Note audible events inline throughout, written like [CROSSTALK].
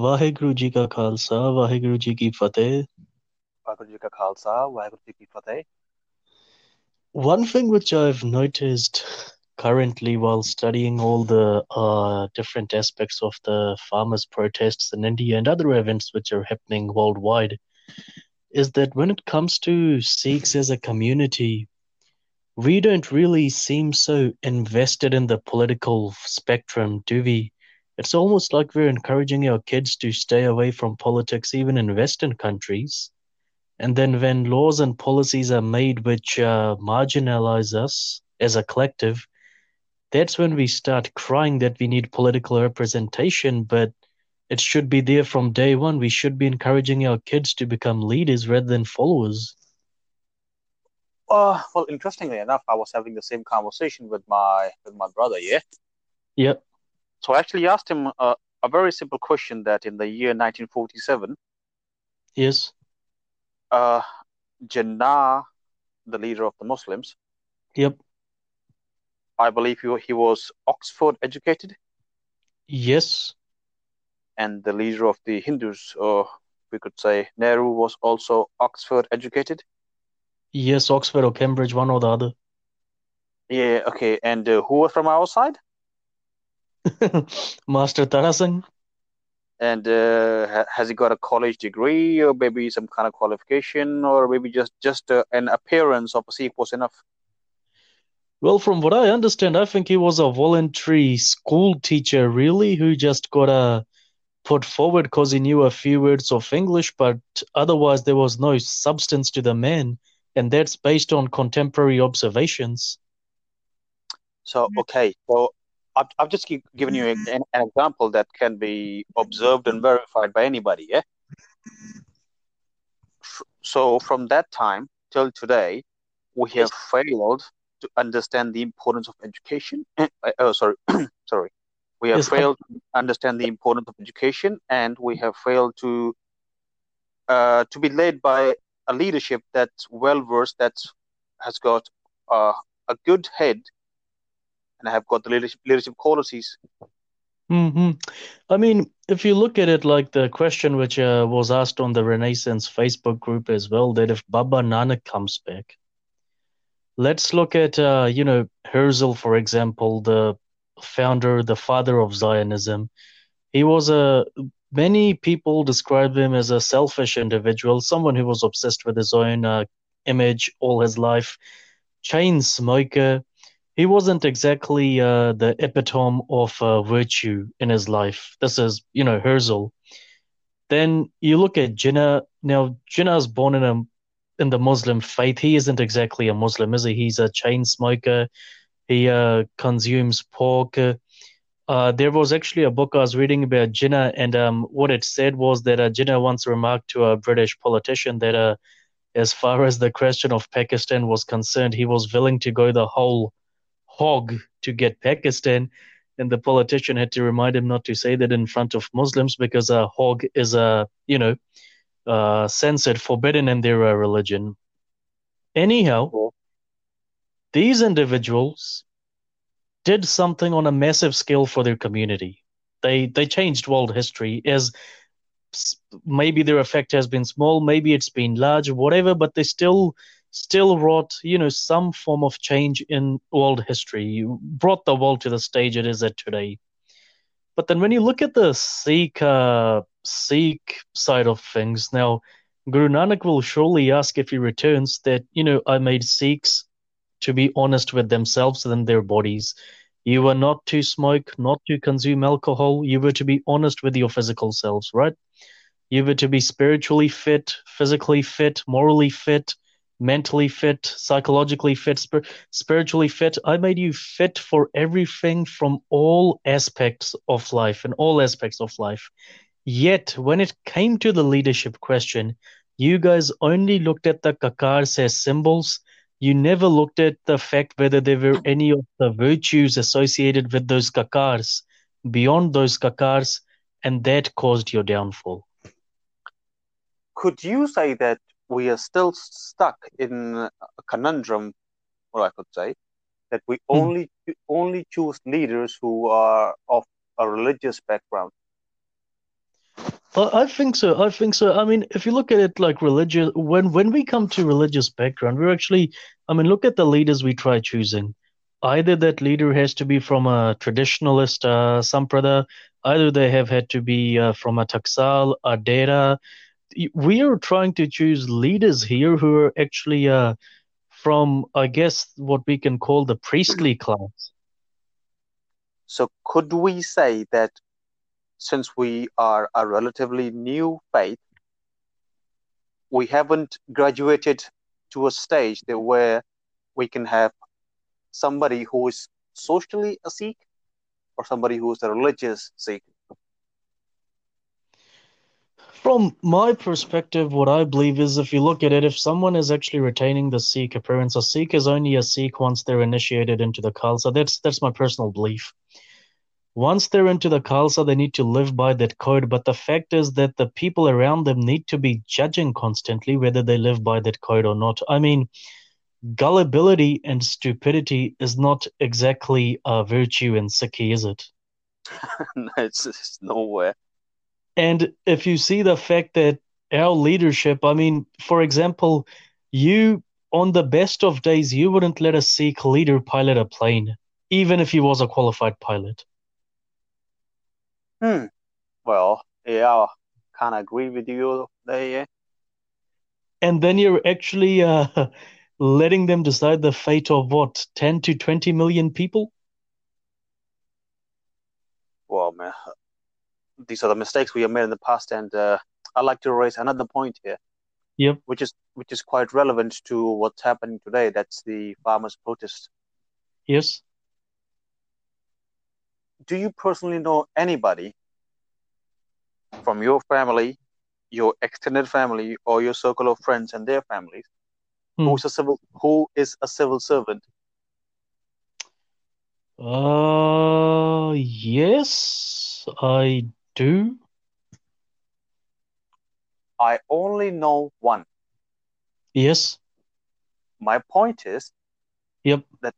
ਵਾਹਿਗੁਰੂ ਜੀ ਕਾ ਖਾਲਸਾ ਵਾਹਿਗੁਰੂ ਜੀ ਕੀ ਫਤਿਹ ਵਾਹਿਗੁਰੂ ਜੀ ਕਾ ਖਾਲਸਾ ਵਾਹਿਗੁਰੂ ਜੀ ਕੀ ਫਤਿਹ one thing which i've noticed currently while studying all the uh, different aspects of the farmers protests in india and other events which are happening worldwide is that when it comes to sikhs as a community we don't really seem so invested in the political spectrum do we It's almost like we're encouraging our kids to stay away from politics, even in Western countries. And then when laws and policies are made which uh, marginalize us as a collective, that's when we start crying that we need political representation, but it should be there from day one. We should be encouraging our kids to become leaders rather than followers. Uh, well, interestingly enough, I was having the same conversation with my with my brother. Yeah. Yep. So I actually asked him a, a very simple question that in the year 1947, Yes. uh, Jinnah, the leader of the Muslims, Yep. I believe he, he was Oxford educated, Yes. and the leader of the Hindus, or we could say Nehru, was also Oxford educated. Yes. Oxford or Cambridge, one or the other. Yeah, okay. And uh, who was from our side? [LAUGHS] Master Tara Singh. And uh, ha- has he got a college degree, or maybe some kind of qualification, or maybe just just uh, an appearance of a Sikh was enough? Well, from what I understand, I think he was a voluntary school teacher, really, who just got a put forward because he knew a few words of English, but otherwise there was no substance to the man, and that's based on contemporary observations. So okay, so I've, I've just gi- given you an, an example that can be observed and verified by anybody. Yeah. So from that time till today, we have failed to understand the importance of education. Uh, oh, sorry, [CLEARS THROAT] sorry. We have Yes, I- failed to understand the importance of education, and we have failed to uh, to be led by a leadership that's well versed, that has got uh, a good head, and have got the leadership leadership qualities. hmm I mean, if you look at it like the question which uh, was asked on the Renaissance Facebook group as well, that if Baba Nanak comes back, let's look at, uh, you know, Herzl, for example, the founder, the father of Zionism. He was a, many people describe him as a selfish individual, someone who was obsessed with his own uh, image all his life, chain smoker. He wasn't exactly uh, the epitome of uh, virtue in his life. This is, you know, Herzl. Then you look at Jinnah. Now, Jinnah is born in a in the Muslim faith. He isn't exactly a Muslim, is he? He's a chain smoker. He uh, consumes pork. Uh, there was actually a book I was reading about Jinnah, and um, what it said was that uh, Jinnah once remarked to a British politician that uh, as far as the question of Pakistan was concerned, he was willing to go the whole hog to get Pakistan. And the politician had to remind him not to say that in front of Muslims because a hog is a, you know, uh, censored, forbidden in their uh, religion. Anyhow, these individuals did something on a massive scale for their community. They they changed world history as maybe their effect has been small, maybe it's been large, whatever, but they still still wrought, you know, some form of change in world history. You brought the world to the stage it is at today. But then when you look at the Sikh uh, Sikh side of things, now Guru Nanak will surely ask if he returns that, you know, I made Sikhs to be honest with themselves and their bodies. You were not to smoke, not to consume alcohol. You were to be honest with your physical selves, right? You were to be spiritually fit, physically fit, morally fit, mentally fit, psychologically fit, spir- spiritually fit. I made you fit for everything from all aspects of life and all aspects of life. Yet, when it came to the leadership question, you guys only looked at the kakars as symbols. You never looked at the fact whether there were any of the virtues associated with those kakars beyond those kakars, and that caused your downfall. Could you say that we are still stuck in a conundrum, or I could say, that we Hmm. only only choose leaders who are of a religious background? I think so. I think so. I mean, if you look at it like religious, when when we come to religious background, we're actually, I mean, look at the leaders we try choosing. Either that leader has to be from a traditionalist uh, samprada, either they have had to be uh, from a taksal, a dera. We are trying to choose leaders here who are actually uh, from, I guess, what we can call the priestly class. So, could we say that since we are a relatively new faith, we haven't graduated to a stage that where we can have somebody who is socially a Sikh or somebody who is a religious Sikh? From my perspective, what I believe is if you look at it, if someone is actually retaining the Sikh appearance, a Sikh is only a Sikh once they're initiated into the Khalsa. That's that's my personal belief. Once they're into the Khalsa, they need to live by that code. But the fact is that the people around them need to be judging constantly whether they live by that code or not. I mean, gullibility and stupidity is not exactly a virtue in Sikhi, is it? [LAUGHS] no, it's, it's nowhere. And if you see the fact that our leadership, I mean, for example, you on the best of days, you wouldn't let a Sikh leader pilot a plane, even if he was a qualified pilot. Hmm. Well, yeah, I kind of agree with you there. Yeah. And then you're actually uh, [LAUGHS] letting them decide the fate of what, 10 to 20 million people? Well, man, these are the mistakes we have made in the past, and uh, I'd like to raise another point here. Yep. Which is which is quite relevant to what's happening today. That's the farmers' protest. Yes. Do you personally know anybody from your family, your extended family, or your circle of friends and their families hmm. who's a civil who is a civil servant? Uh yes, I do? I only know one. Yes. My point is yep. that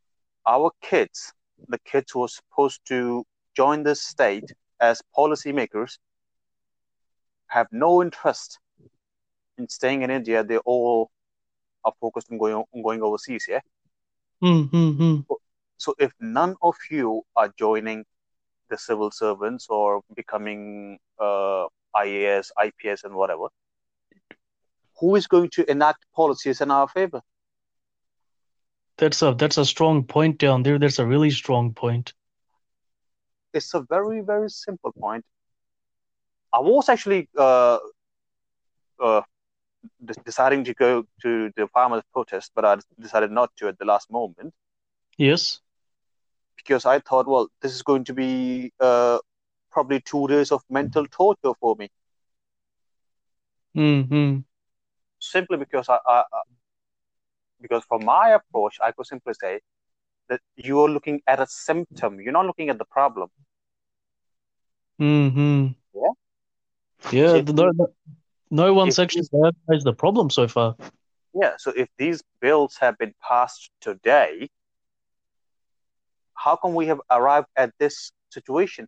our kids, the kids who are supposed to join the state as policymakers, have no interest in staying in India. They all are focused on going on going overseas. Yeah. Mm-hmm. So if none of you are joining the civil servants or becoming uh, IAS, IPS, and whatever, who is going to enact policies in our favor? That's a that's a strong point down there. That's a really strong point. It's a very very simple point. I was actually uh, uh, deciding to go to the farmers' protest, but I decided not to at the last moment. Yes because I thought, well, this is going to be uh, probably two days of mental torture for me. Mm-hmm. Simply because I, I, I, because from my approach, I could simply say that you are looking at a symptom. You're not looking at the problem. Mm-hmm. Yeah. Yeah. No, no, no one's actually diagnosed the problem so far. Yeah. So if these bills have been passed today, how come we have arrived at this situation?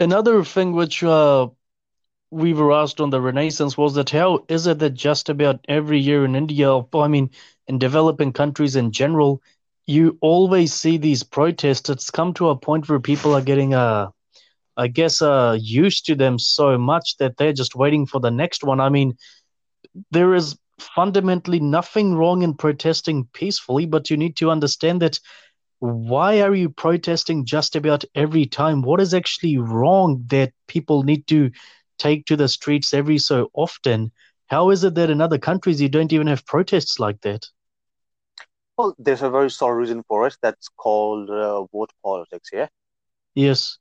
Another thing which uh, we were asked on the Renaissance was that how is it that just about every year in India, I mean, in developing countries in general, you always see these protests. It's come to a point where people are getting, uh, I guess, uh, used to them so much that they're just waiting for the next one. I mean, there is fundamentally nothing wrong in protesting peacefully, but you need to understand that why are you protesting just about every time? What is actually wrong that people need to take to the streets every so often? How is it that in other countries you don't even have protests like that? Well, there's a very solid reason for it. That's called uh, vote politics. Yeah. Yes.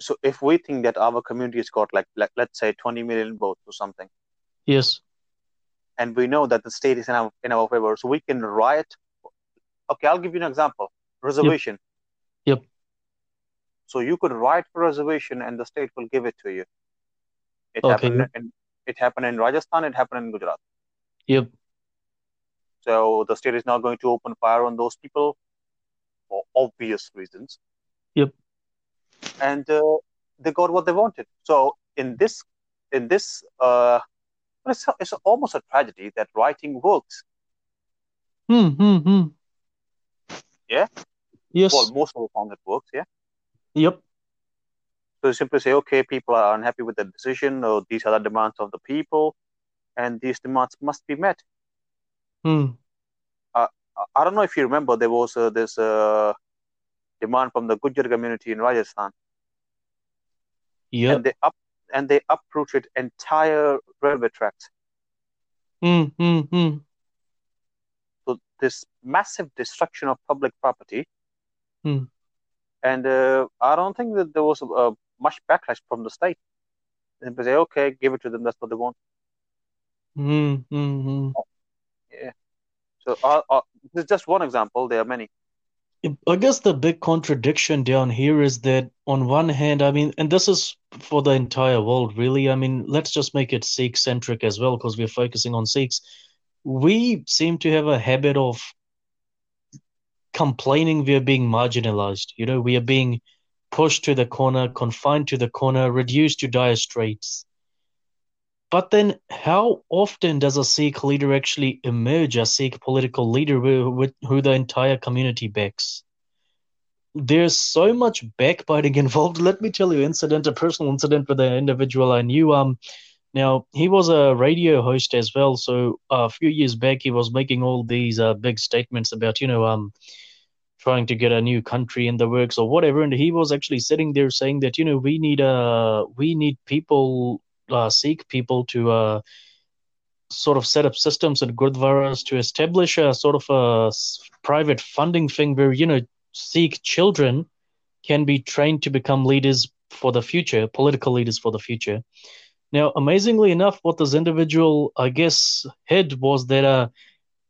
So if we think that our community has got like, like let's say 20 million votes or something. Yes and we know that the state is in our, in our favor, so we can riot. Okay, I'll give you an example. Reservation. Yep. yep. So you could write for reservation, and the state will give it to you. It okay. happened. In, it happened in Rajasthan. It happened in Gujarat. Yep. So the state is not going to open fire on those people for obvious reasons. Yep. And uh, they got what they wanted. So in this in this uh, it's, it's almost a tragedy that writing works. Hmm, hmm, hmm. Yeah. Yes. Well, most of the time it works. Yeah. Yep. So you simply say, okay, people are unhappy with the decision, or these are the demands of the people, and these demands must be met. Hmm. Uh, I don't know if you remember, there was uh, this uh, demand from the Gujar community in Rajasthan. Yep. And they up and they uprooted entire railway tracks. Hmm. So this massive destruction of public property. Hmm. And uh, I don't think that there was uh, much backlash from the state. They say, okay, give it to them. That's what they want. Hmm. Yeah. So uh, uh, this is just one example. There are many. I guess the big contradiction down here is that on one hand, I mean, and this is for the entire world, really. I mean, let's just make it Sikh centric as well, because we're focusing on Sikhs. We seem to have a habit of complaining we are being marginalized. You know, we are being pushed to the corner, confined to the corner, reduced to dire straits. But then, how often does a Sikh leader actually emerge, a Sikh political leader who, who the entire community backs? There's so much backbiting [LAUGHS] involved. Let me tell you, incident, a personal incident with an individual I knew. Um, now he was a radio host as well. So a few years back, he was making all these uh, big statements about, you know, um, trying to get a new country in the works or whatever. And he was actually sitting there saying that, you know, we need uh, we need people uh, Sikh people to uh, sort of set up systems at gurdwaras to establish a sort of a private funding thing where you know Sikh children can be trained to become leaders for the future, political leaders for the future. Now, amazingly enough, what this individual, I guess, had was that uh,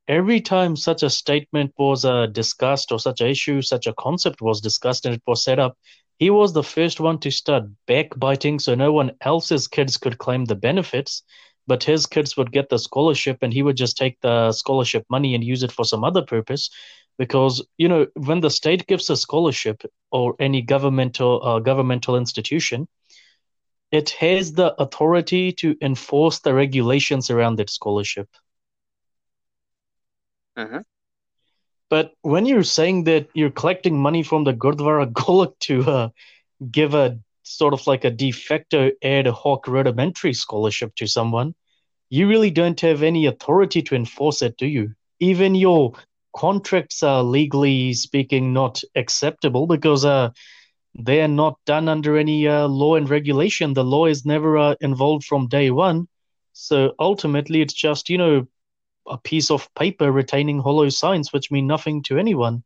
every time such a statement was uh, discussed or such an issue, such a concept was discussed and it was set up, he was the first one to start backbiting so no one else's kids could claim the benefits, but his kids would get the scholarship and he would just take the scholarship money and use it for some other purpose. Because, you know, when the state gives a scholarship or any governmental uh, governmental institution, it has the authority to enforce the regulations around that scholarship. Mm-hmm. But when you're saying that you're collecting money from the Gurdwara golak to uh, give a sort of like a de facto ad hoc rudimentary scholarship to someone, you really don't have any authority to enforce it, do you? Even your contracts are legally speaking not acceptable because uh, they are not done under any uh, law and regulation. The law is never uh, involved from day one. So ultimately, it's just, you know, a piece of paper retaining hollow signs which mean nothing to anyone.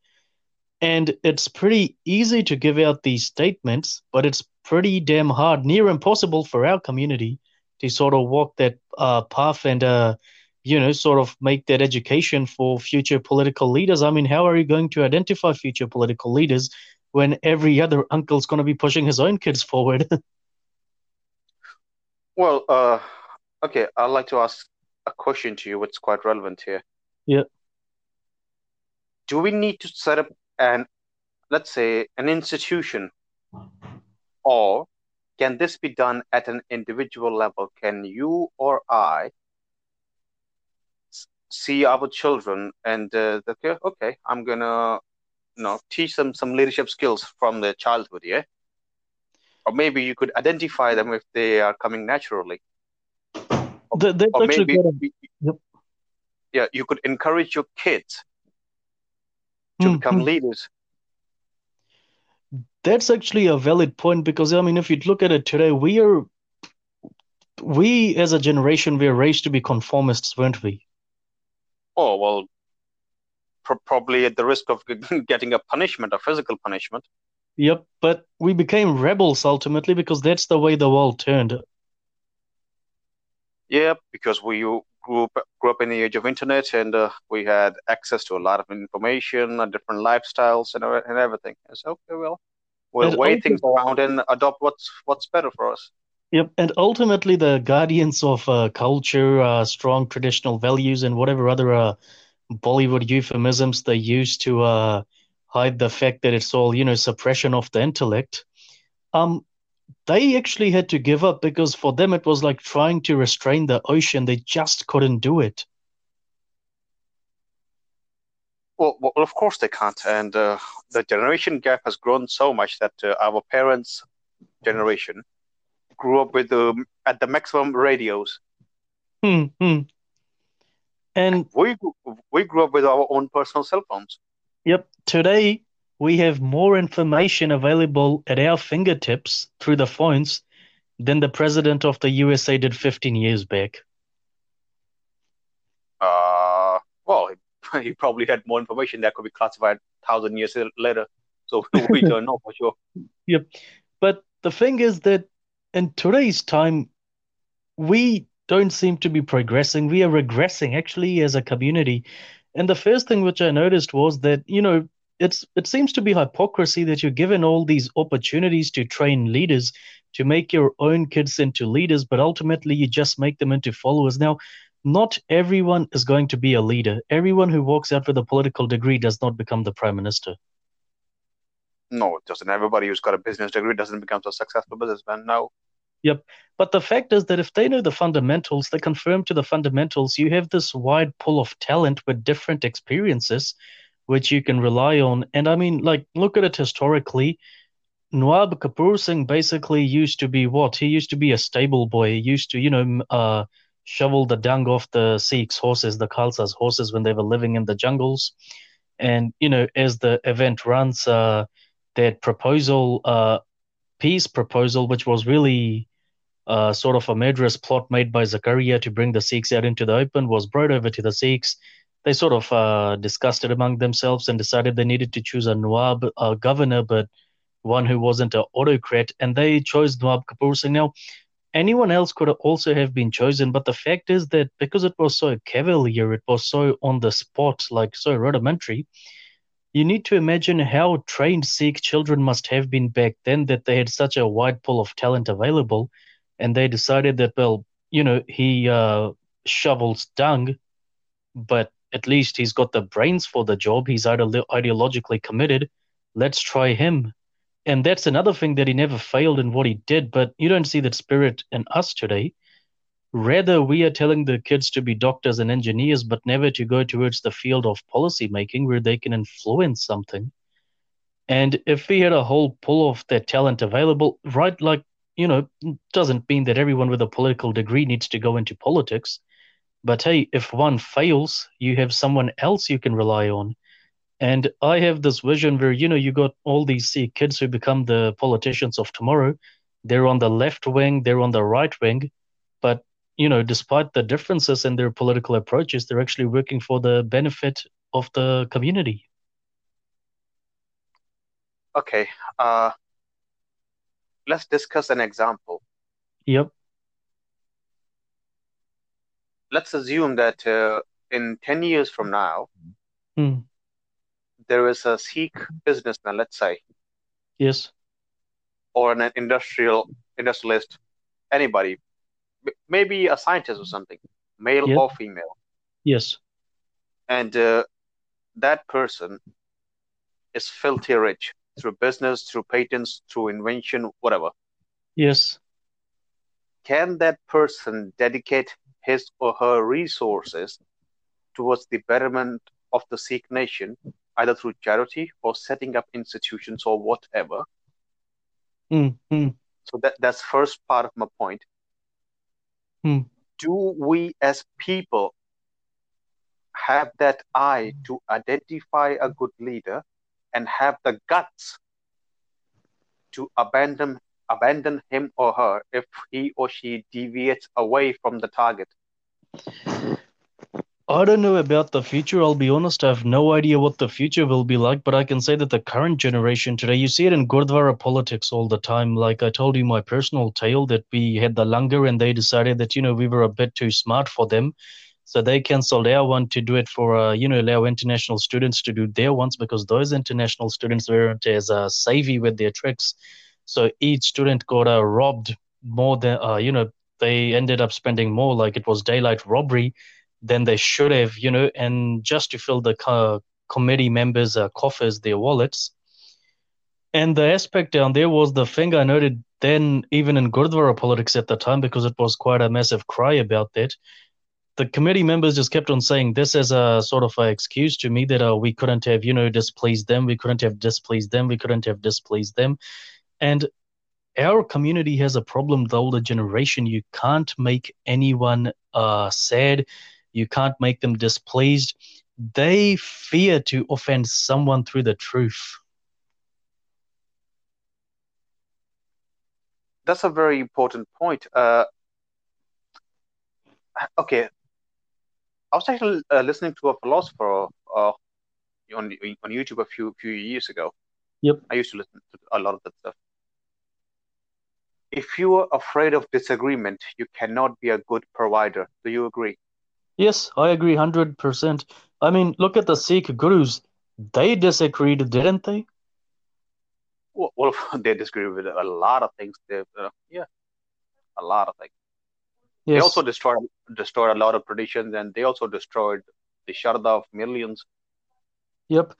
And it's pretty easy to give out these statements, but it's pretty damn hard, near impossible for our community to sort of walk that uh, path and, uh, you know, sort of make that education for future political leaders. I mean, how are you going to identify future political leaders when every other uncle's going to be pushing his own kids forward? [LAUGHS] well, uh, okay, I'd like to ask a question to you what's quite relevant here. Yeah. Do we need to set up an, let's say, an institution, or can this be done at an individual level? Can you or I see our children and uh, okay, okay, I'm gonna, you know, teach them some leadership skills from their childhood, yeah? Or maybe you could identify them if they are coming naturally that's or actually maybe Yep. yeah you could encourage your kids to Hmm, become hmm. leaders That's actually a valid point because I mean, if you look at it today, we are we as a generation we are raised to be conformists, weren't we? oh well pro- probably at the risk of [LAUGHS] getting a punishment a physical punishment Yep, but we became rebels ultimately because that's the way the world turned. Yeah because we grew up, grew up in the age of internet and uh, we had access to a lot of information and different lifestyles and, and everything and so okay well we'll And weigh things around and adopt what's what's better for us Yep, and ultimately the guardians of uh, culture, uh, strong traditional values, and whatever other uh, Bollywood euphemisms they use to uh, hide the fact that it's all, you know, suppression of the intellect. Um, they actually had to give up because for them it was like trying to restrain the ocean. They just couldn't do it. Well, well of course they can't. And uh, the generation gap has grown so much that uh, our parents' generation grew up with the at the maximum radios. Hmm, hmm. And we we grew up with our own personal cell phones. Yep. Today we have more information available at our fingertips through the phones than the president of the USA did 15 years back. Uh, well, he, [LAUGHS] he probably had more information that could be classified thousand years later, so [LAUGHS] we [LAUGHS] don't know for sure. Yep, but the thing is that in today's time, we don't seem to be progressing. We are regressing actually as a community. And the first thing which I noticed was that, you know, it's it seems to be hypocrisy that you're given all these opportunities to train leaders to make your own kids into leaders, but ultimately you just make them into followers. Now, not everyone is going to be a leader. Everyone who walks out with a political degree does not become the prime minister. No, it doesn't. Everybody who's got a business degree doesn't become a successful businessman. No. Yep. But the fact is that if they know the fundamentals, they confirm to the fundamentals, you have this wide pool of talent with different experiences, which you can rely on. And I mean, like, look at it historically. Nawab Kapoor Singh basically used to be what? He used to be a stable boy. He used to, you know, uh, shovel the dung off the Sikhs' horses, the Khalsa's horses, when they were living in the jungles. And, you know, as the event runs, uh, that proposal, uh, peace proposal, which was really uh, sort of a murderous plot made by Zakaria to bring the Sikhs out into the open, was brought over to the Sikhs. They sort of uh, discussed it among themselves and decided they needed to choose a Nawab a governor, but one who wasn't an autocrat, and they chose Nawab Kapoor Singh. Now, anyone else could also have been chosen, but the fact is that because it was so cavalier, it was so on the spot, like so rudimentary, you need to imagine how trained Sikh children must have been back then that they had such a wide pool of talent available. And they decided that, well, you know, he uh, shovels dung, but at least he's got the brains for the job. He's ide- ideologically committed. Let's try him. And that's another thing that he never failed in what he did, but you don't see that spirit in us today. Rather, we are telling the kids to be doctors and engineers, but never to go towards the field of policy making where they can influence something. And if we had a whole pool of that talent available, right, like, you know, doesn't mean that everyone with a political degree needs to go into politics. But hey, if one fails, you have someone else you can rely on. And I have this vision where, you know, you got all these kids who become the politicians of tomorrow. They're on the left wing, they're on the right wing, but you know, despite the differences in their political approaches, they're actually working for the benefit of the community. Okay. Uh, let's discuss an example. Yep. Let's assume that uh, in 10 years from now, hmm. there is a Sikh businessman, let's say. Yes. Or an industrial industrialist, anybody, maybe a scientist or something, male yep. or female. Yes. And uh, that person is filthy rich through business, through patents, through invention, whatever. Yes. Can that person dedicate his or her resources towards the betterment of the Sikh nation, either through charity or setting up institutions or whatever? Mm-hmm. So that that's first part of my point. Hmm. Do we as people have that eye to identify a good leader and have the guts to abandon abandon him or her if he or she deviates away from the target? I don't know about the future. I'll be honest. I have no idea what the future will be like, but I can say that the current generation today, you see it in Gurdwara politics all the time. Like I told you my personal tale that we had the langar and they decided that, you know, we were a bit too smart for them. So they cancelled our one to do it for, uh, you know, allow international students to do their ones because those international students weren't as uh, savvy with their tricks. So each student got uh, robbed more than, uh, you know, they ended up spending more like it was daylight robbery than they should have, you know, and just to fill the co- committee members' uh, coffers, their wallets. And the aspect down there was the thing I noted then even in Gurdwara politics at the time, because it was quite a massive cry about that, the committee members just kept on saying this as a sort of an excuse to me that uh, we couldn't have, you know, displeased them, we couldn't have displeased them, we couldn't have displeased them. And our community has a problem, with the older generation. You can't make anyone uh, sad, you can't make them displeased. They fear to offend someone through the truth. That's a very important point. Uh, okay, I was actually uh, listening to a philosopher uh, on on YouTube a few few years ago. Yep. I used to listen to a lot of that stuff. If you are afraid of disagreement, you cannot be a good provider. Do you agree? Yes, I agree 100%. I mean, look at the Sikh gurus. They disagreed, didn't they? Well, well [LAUGHS] they disagreed with a lot of things. They, uh, yeah, a lot of things. Yes. They also destroyed destroyed a lot of traditions, and they also destroyed the Sharda of millions. Yep.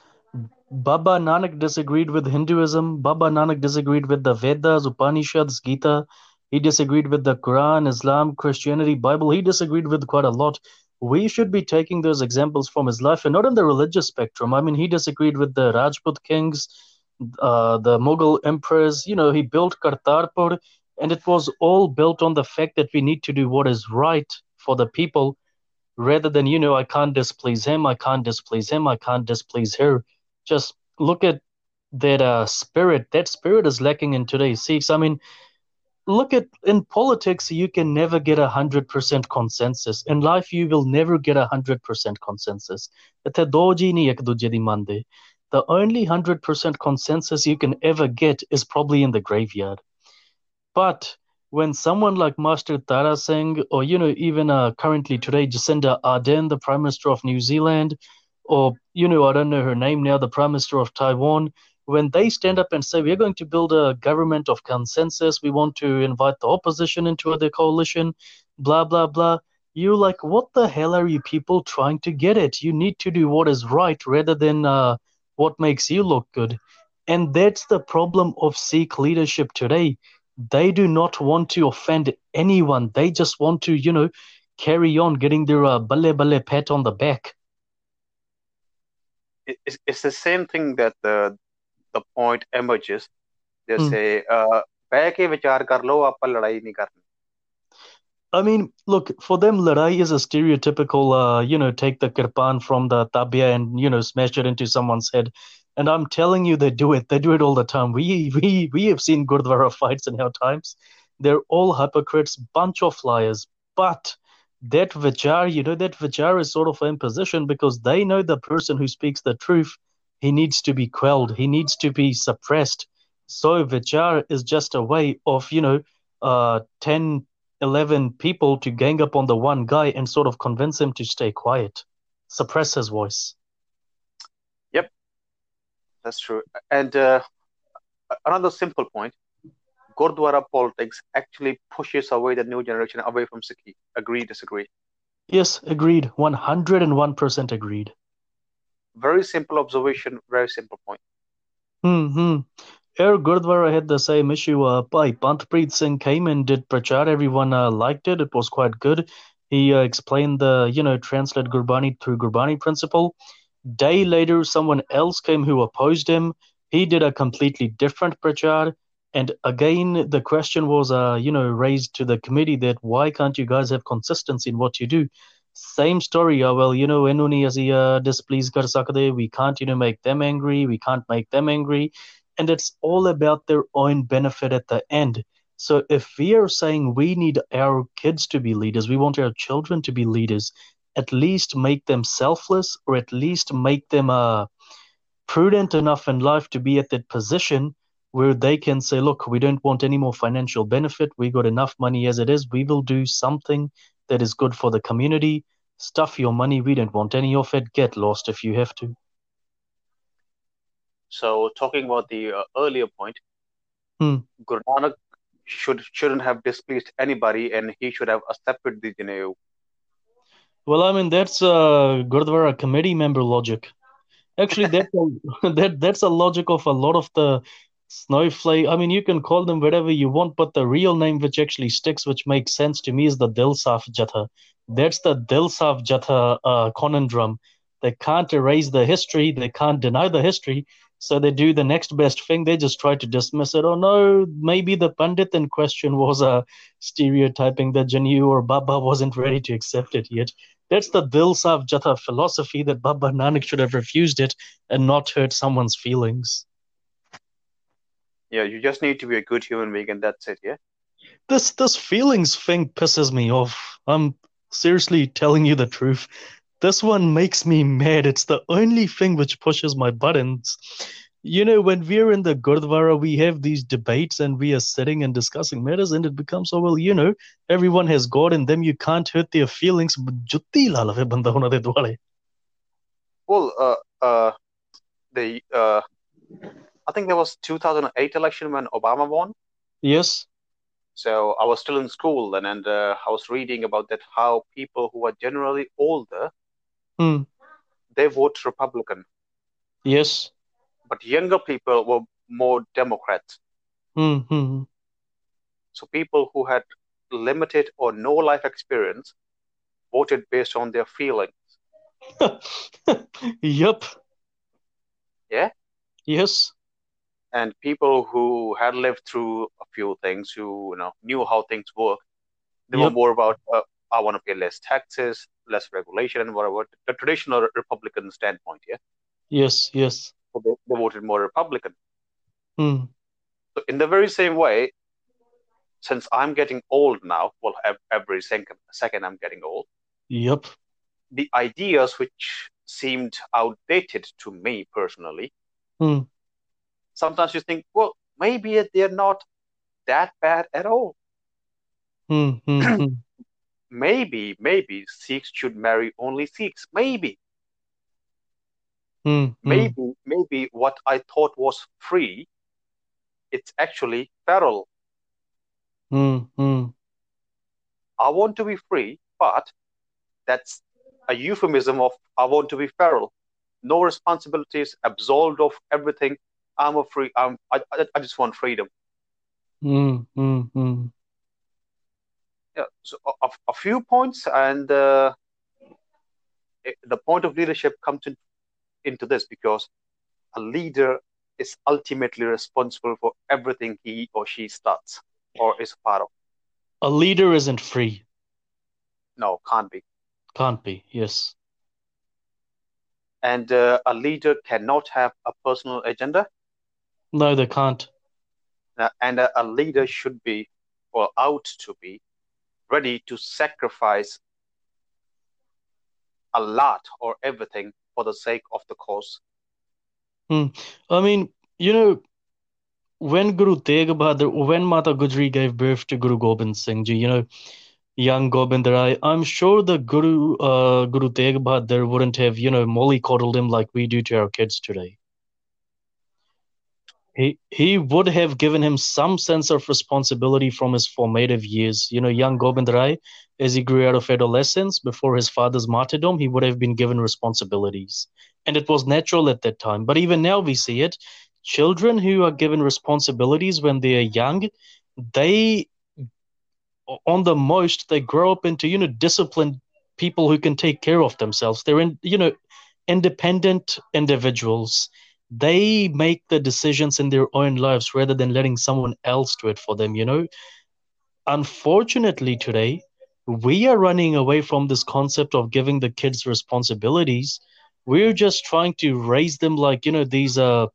Baba Nanak disagreed with Hinduism. Baba Nanak disagreed with the Vedas, Upanishads, Gita. He disagreed with the Quran, Islam, Christianity, Bible. He disagreed with quite a lot. We should be taking those examples from his life and not in the religious spectrum. I mean, he disagreed with the Rajput kings, uh, the Mughal emperors. You know, he built Kartarpur and it was all built on the fact that we need to do what is right for the people rather than, you know, I can't displease him, I can't displease him, I can't displease her. Just look at that uh, spirit. That spirit is lacking in today's Sikhs. I mean, look at in politics, you can never get a hundred percent consensus. In life, you will never get a hundred percent consensus. The only hundred percent consensus you can ever get is probably in the graveyard. But when someone like Master Tara Singh, or you know, even uh, currently today, Jacinda Ardern, the Prime Minister of New Zealand, or you know, I don't know her name now, the Prime Minister of Taiwan, when they stand up and say we're going to build a government of consensus, we want to invite the opposition into the coalition, blah blah blah. You're like, what the hell are you people trying to get at? You need to do what is right rather than uh, what makes you look good. And that's the problem of Sikh leadership today they do not want to offend anyone. They just want to, you know, carry on getting their uh, bale balle pat on the back. It's, it's the same thing that the the point emerges. They hmm. say, uh, I mean, look, for them, Ladai is a stereotypical, uh, you know, take the kirpan from the tabia and, you know, smash it into someone's head. And I'm telling you, they do it. They do it all the time. We we we have seen Gurdwara fights in our times. They're all hypocrites, bunch of liars. But that vichar, you know, that vichar is sort of in position because they know the person who speaks the truth, he needs to be quelled, he needs to be suppressed. So vichar is just a way of, you know, uh, 10, 11 people to gang up on the one guy and sort of convince him to stay quiet, suppress his voice. Yep, that's true. And uh, another simple point Gurdwara politics actually pushes away the new generation away from Sikhi. Agree, disagree? Yes, agreed. 101% agreed. Very simple observation, very simple point. Hmm. Air Gurdwara had the same issue. Uh, Bhai Panthpreet Singh came and did prachar. Everyone uh, liked it. It was quite good. He uh, explained the, you know, translate Gurbani through Gurbani principle. Day later, someone else came who opposed him. He did a completely different prachar. And again, the question was, uh, you know, raised to the committee that why can't you guys have consistency in what you do? Same story. Uh, well, you know, enuni asi uh, displease kar. We can't, you know, make them angry. We can't make them angry. And it's all about their own benefit at the end. So if we are saying we need our kids to be leaders, we want our children to be leaders, at least make them selfless or at least make them uh, prudent enough in life to be at that position where they can say, look, we don't want any more financial benefit. We got enough money as it is. We will do something that is good for the community. Stuff your money. We don't want any of it. Get lost if you have to. So, talking about the uh, earlier point, hmm. Guru Nanak should shouldn't have displeased anybody, and he should have accepted the Janeau well, I mean that's uh, Gurdwara committee member logic. Actually, that's a, [LAUGHS] that that's a logic of a lot of the Snowflake. I mean, you can call them whatever you want, but the real name which actually sticks, which makes sense to me, is the Dilsaf Jatha. That's the Dilsaf Jatha uh, conundrum. They can't erase the history, they can't deny the history, so they do the next best thing. They just try to dismiss it. Oh no, maybe the Pandit in question was uh, stereotyping the Janu or Baba wasn't ready to accept it yet. That's the Dilsaf Jatha philosophy that Baba Nanak should have refused it and not hurt someone's feelings. Yeah, you just need to be a good human being, and that's it. Yeah. This this feelings thing pisses me off. I'm seriously telling you the truth. This one makes me mad. It's the only thing which pushes my buttons. You know, when we're in the Gurdwara, we have these debates and we are sitting and discussing matters, and it becomes, oh, well, you know, everyone has God in them. You can't hurt their feelings. Well, uh, uh, the uh, I think there was 2008 election when Obama won. Yes. So I was still in school then, and uh, I was reading about that how people who are generally older, Hmm. they vote Republican, Yes. but younger people were more Democrat. Hmm. hmm. So people who had limited or no life experience voted based on their feelings. [LAUGHS] Yup. Yeah. Yes. And people who had lived through a few things, who you know knew how things work, they were more about uh, I want to pay less taxes, less regulation, and whatever the traditional Republican standpoint. Yeah, Yes. Yes. so they, they voted more Republican. Hmm. So in the very same way, since I'm getting old now, well, every second, second I'm getting old, Yup. the ideas which seemed outdated to me personally, Hmm. Sometimes you think, well, maybe they're not that bad at all. Hmm. Hmm. hmm. [CLEARS THROAT] Maybe, maybe Sikhs should marry only Sikhs. Maybe, Hmm. hmm. maybe, maybe what I thought was free, it's actually feral. Hmm. Hmm. I want to be free, but that's a euphemism of I want to be feral. No responsibilities, absolved of everything. I'm a free. I'm. I. I I just want freedom. Hmm. Hmm. Hmm. Yeah. So a, a- a few points, and uh, the point of leadership comes in, into this because a leader is ultimately responsible for everything he or she starts or is part of. A leader isn't free. No, can't be. Can't be. Yes. And uh, a leader cannot have a personal agenda. No, they can't. Uh, and a, a leader should be, or out to be, ready to sacrifice a lot or everything for the sake of the cause. I mean, you know, when Guru Tegh Bahadur, when Mata Gujri gave birth to Guru Gobind Singh Ji, you know, young Gobind Rai, I'm sure the Guru, uh, Guru Tegh Bahadur wouldn't have, you know, mollycoddled him like we do to our kids today. He he would have given him some sense of responsibility from his formative years. You know, young Gobind Rai, as he grew out of adolescence before his father's martyrdom, he would have been given responsibilities. And it was natural at that time. But even now we see it. Children who are given responsibilities when they are young, they on the most they grow up into, you know, disciplined people who can take care of themselves. They're in, you know, independent individuals they make the decisions in their own lives rather than letting someone else do it for them you know? Unfortunately today we are running away from this concept of giving the kids responsibilities. We're just trying to raise them like you know these uh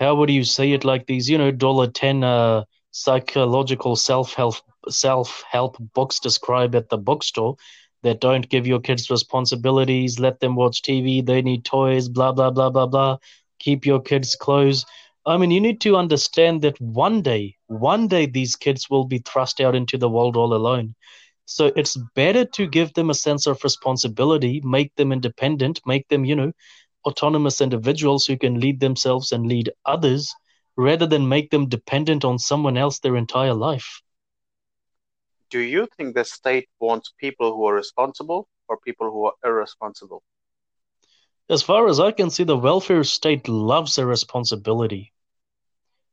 how would you say it? Like these you know dollar 10 uh psychological self-help self-help books describe at the bookstore that don't give your kids responsibilities let them watch tv they need toys blah blah blah blah blah keep your kids close. I mean you need to understand that one day one day these kids will be thrust out into the world all alone. So it's better to give them a sense of responsibility make them independent make them you know autonomous individuals who can lead themselves and lead others rather than make them dependent on someone else their entire life. Do you think the state wants people who are responsible or people who are irresponsible? As far as i can see the welfare state loves a responsibility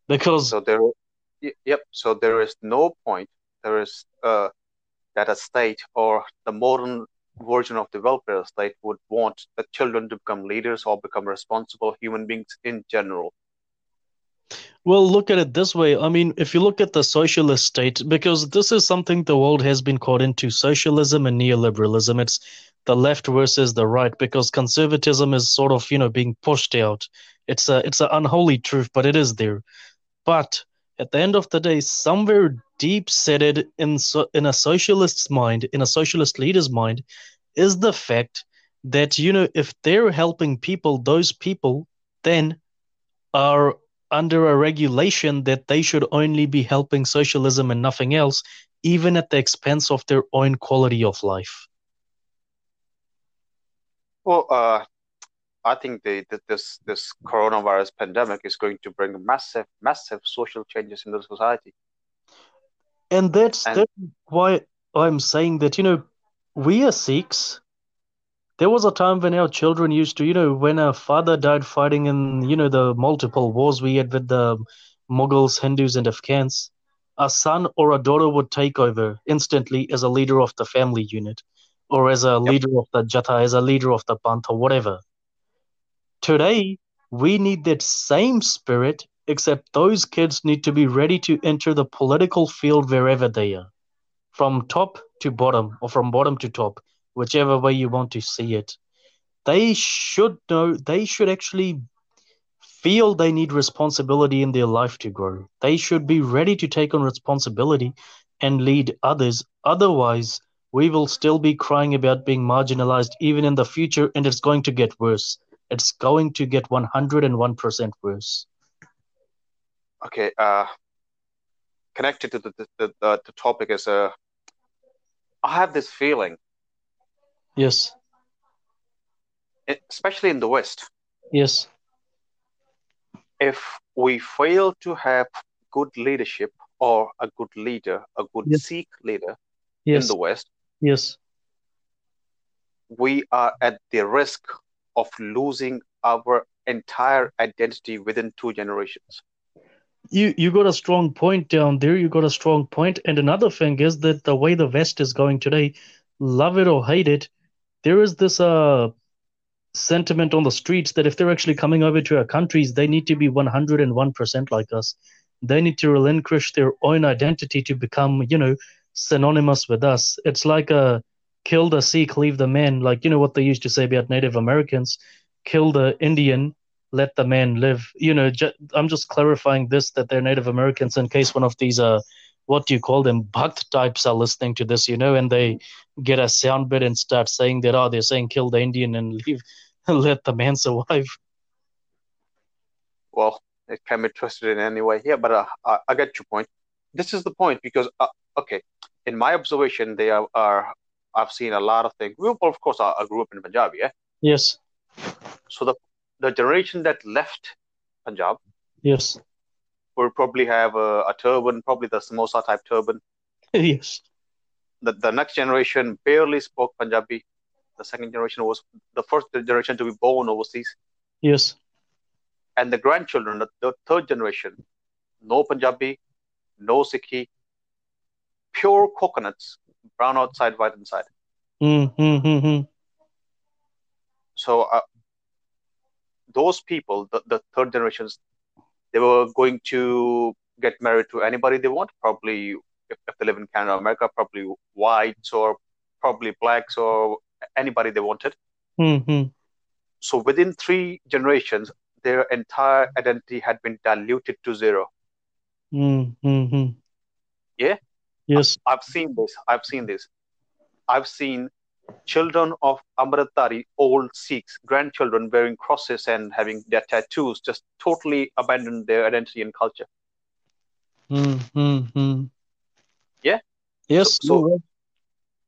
because So there, yep. So there is no point. There is uh, that a state or the modern version of the welfare state would want the children to become leaders or become responsible human beings in general. Well, look at it this way. I mean, if you look at the socialist state, because this is something the world has been caught into socialism and neoliberalism. It's the left versus the right, because conservatism is sort of, you know, being pushed out. It's a it's an unholy truth, but it is there. But at the end of the day, somewhere deep seated in so, in a socialist's mind, in a socialist leader's mind, is the fact that, you know, if they're helping people, those people then are under a regulation that they should only be helping socialism and nothing else, even at the expense of their own quality of life. Well, uh, I think the, the, this this coronavirus pandemic is going to bring massive, massive social changes in the society. And that's, And that's why I'm saying that, you know, we are Sikhs, there was a time when our children used to, you know, when a father died fighting in, you know, the multiple wars we had with the Mughals, Hindus, and Afghans, a son or a daughter would take over instantly as a leader of the family unit or as a yep, leader of the Jatha, as a leader of the Panth, or whatever. Today, we need that same spirit, except those kids need to be ready to enter the political field wherever they are, from top to bottom, or from bottom to top, whichever way you want to see it. They should know, they should actually feel they need responsibility in their life to grow. They should be ready to take on responsibility and lead others. Otherwise, we will still be crying about being marginalized even in the future, and it's going to get worse. It's going to get 101% worse. okay. Uh, connected to the the, the, the topic is uh, I have this feeling, Yes, especially in the West, yes, if we fail to have good leadership or a good leader, a good yes, Sikh leader in the West, yes. we are at the risk of losing our entire identity within two generations. You you got a strong point down there. You got a strong point. And another thing is that the way the West is going today, love it or hate it, there is this uh sentiment on the streets that if they're actually coming over to our countries, they need to be 101% like us. They need to relinquish their own identity to become, you know, synonymous with us. It's like a kill the Sikh, leave the man. Like, you know what they used to say about Native Americans kill the Indian, let the man live. You know, ju- I'm just clarifying this that they're Native Americans in case one of these, uh, what do you call them, Bhakt types are listening to this, you know, and they get a sound bit and start saying that, oh, they're saying kill the Indian and leave, [LAUGHS] let the man survive. Well, it can be twisted in any way Yeah, but uh, I, I get your point. This is the point because, uh, okay, in my observation, they are, are I've seen a lot of things. Well, of course, I, I grew up in Punjab, yeah. Yes, So the the generation that left Punjab yes, will probably have a, a turban, probably the samosa type turban. [LAUGHS] yes, The the next generation barely spoke Punjabi. The second generation was the first generation to be born overseas, yes, and the grandchildren, the, the third generation, no Punjabi, no Sikhi, pure coconuts, brown outside, white inside. mm, mm, mm, mm. So uh, those people, the, the third generations, they were going to get married to anybody they want. Probably, if, if they live in Canada, or America, probably whites or probably blacks or anybody they wanted. mm, mm, So within three generations, their entire identity had been diluted to zero. mm, mm, mm. Yeah, Yes, I've seen this. I've seen this. I've seen children of Amritdhari, old Sikhs, grandchildren wearing crosses and having their tattoos, just totally abandon their identity and culture. mm, mm, mm. Yeah. Yes, So, you're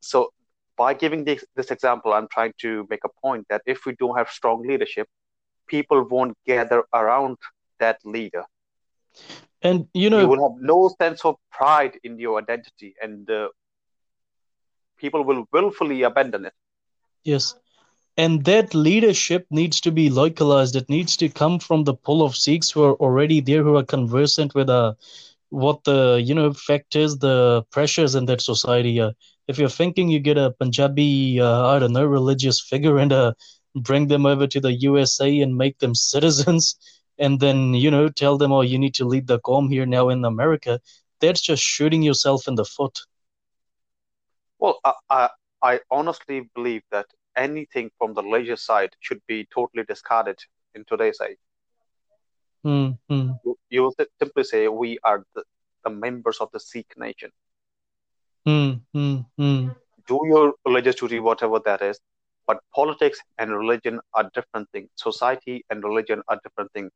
so by giving this, this example, I'm trying to make a point that if we don't have strong leadership, people won't gather around that leader. And you know You will have no sense of pride in your identity, and uh, people will willfully abandon it. yes. and that leadership needs to be localized. It needs to come from the pool of Sikhs who are already there, who are conversant with uh, what the you know fact is, the pressures in that society. Uh, if you're thinking you get a Punjabi, uh, I don't know, religious figure and uh, bring them over to the USA and make them [LAUGHS] citizens, and then you know tell them, oh, you need to lead the com here now in America. That's just shooting yourself in the foot. Well, I, I, I honestly believe that anything from the leisure side should be totally discarded in today's age. Mm, mm. You, you will simply say we are the, the members of the Sikh nation. Mm, mm, mm. Do your religious duty, whatever that is. But politics and religion are different things. Society and religion are different things.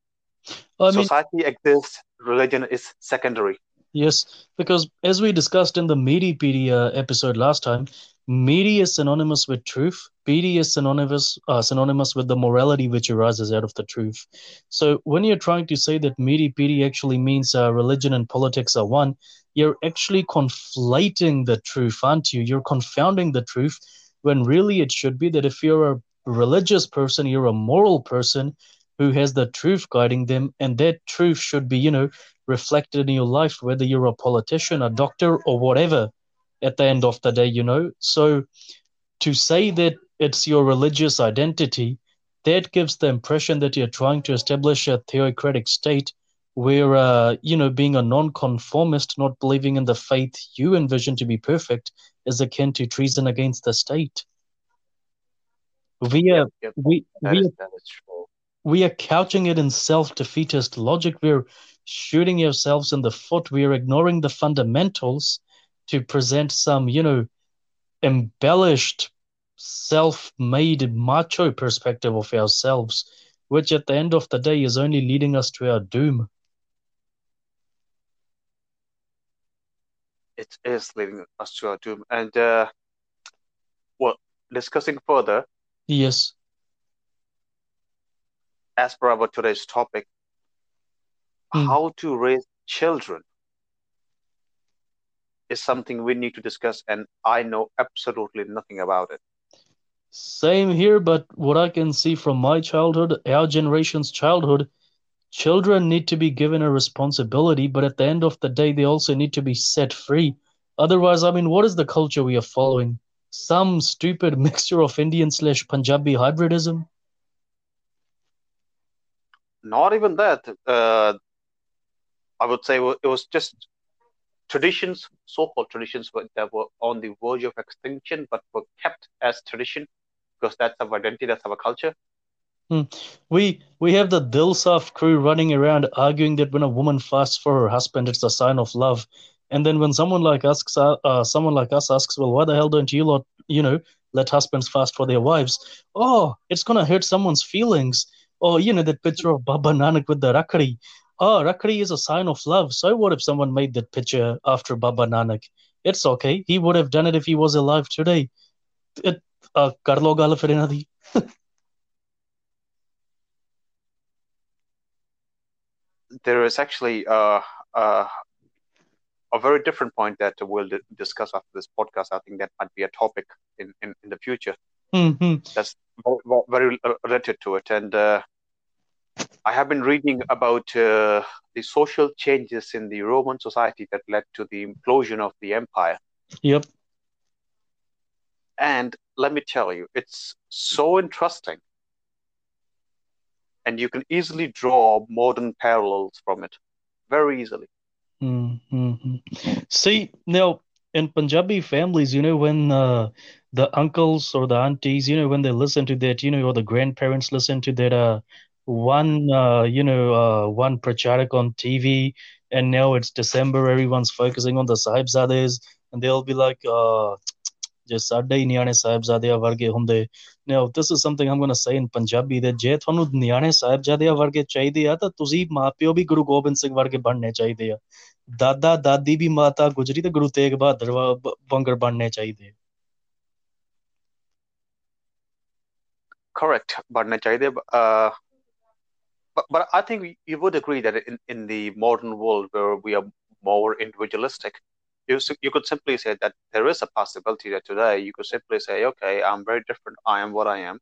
I mean, Society exists, religion is secondary. Yes, because as we discussed in the Medipedia episode last time, Medi is synonymous with truth. Pedi is synonymous uh, synonymous with the morality which arises out of the truth. So when you're trying to say that Medipedia actually means uh, religion and politics are one, you're actually conflating the truth, aren't you? You're confounding the truth when really it should be that if you're a religious person, you're a moral person who has the truth guiding them, and that truth should be, you know, reflected in your life, whether you're a politician, a doctor, or whatever at the end of the day, you know. So to say that it's your religious identity, that gives the impression that you're trying to establish a theocratic state where, uh, you know, being a nonconformist, not believing in the faith you envision to be perfect, is akin to treason against the state. We are, Yep, we, that we, is that is true. We are couching it in self-defeatist logic. We're shooting ourselves in the foot. We are ignoring the fundamentals to present some, you know, embellished, self made macho perspective of ourselves, which at the end of the day is only leading us to our doom. It is leading us to our doom. And uh, well, discussing further, Yes. As per our today's topic, Hmm. how to raise children is something we need to discuss, and I know absolutely nothing about it. Same here, but what I can see from my childhood, our generation's childhood, children need to be given a responsibility, but at the end of the day, they also need to be set free. Otherwise, I mean, what is the culture we are following? Some stupid [LAUGHS] mixture of Indian slash Punjabi hybridism? Not even that. Uh, I would say it was just traditions, so-called traditions, that were on the verge of extinction, but were kept as tradition because that's our identity, that's our culture. Hmm. We we have the Dilsaf crew running around arguing that when a woman fasts for her husband, it's a sign of love. And then when someone like asks, uh, someone like us asks, well, why the hell don't you lot, you know, let husbands fast for their wives? Oh, it's gonna hurt someone's feelings or you know that picture of Baba Nanak with the rakhi. Oh, rakhi is a sign of love. So what if someone made that picture after Baba Nanak? It's okay. He would have done it if he was alive today. It, uh, Gala Firinadi. there is actually uh, uh, a very different point that we'll discuss after this podcast. I think that might be a topic in, in, in the future. Mm-hmm. That's very, very related to it. And uh, I have been reading about uh, the social changes in the Roman society that led to the implosion of the empire. Yep. And let me tell you, it's so interesting. And you can easily draw modern parallels from it very easily. Mm-hmm. See, now in Punjabi families, you know, when uh, the uncles or the aunties, you know, when they listen to that, you know, or the grandparents listen to that uh, one, uh, you know, uh, one pracharak on TV, and now it's December, everyone's focusing on the Sahibzades, and they'll be like, uh, ਜੇ ਸਾਡੇ ਹੀ ਨਿਆਣੇ ਸਾਹਿਬਜ਼ਾਦਿਆਂ ਵਰਗੇ ਹੁੰਦੇ now this is something I'm going to say in Punjabi that ਜੇ ਤੁਹਾਨੂੰ ਨਿਆਣੇ ਸਾਹਿਬਜ਼ਾਦਿਆਂ ਵਰਗੇ ਚਾਹੀਦੇ ਆ ਤਾਂ ਤੁਸੀਂ ਮਾਪਿਓ ਵੀ ਗੁਰੂ ਗੋਬਿੰਦ ਸਿੰਘ ਵਰਗੇ ਬਣਨੇ ਚਾਹੀਦੇ ਆ ਦਾਦਾ ਦਾਦੀ ਵੀ ਮਾਤਾ ਗੁਜਰੀ ਤੇ ਗੁਰੂ ਤੇਗ ਬਹਾਦਰ ਵਾ- ਵਾਂਗਰ ਬਣਨੇ ਚਾਹੀਦੇ ਆ Correct, Badna Chaide. uh, but, but I think you would agree that in, in the modern world where we are more individualistic, you, you could simply say that there is a possibility that today you could simply say, okay, I'm very different. I am what I am.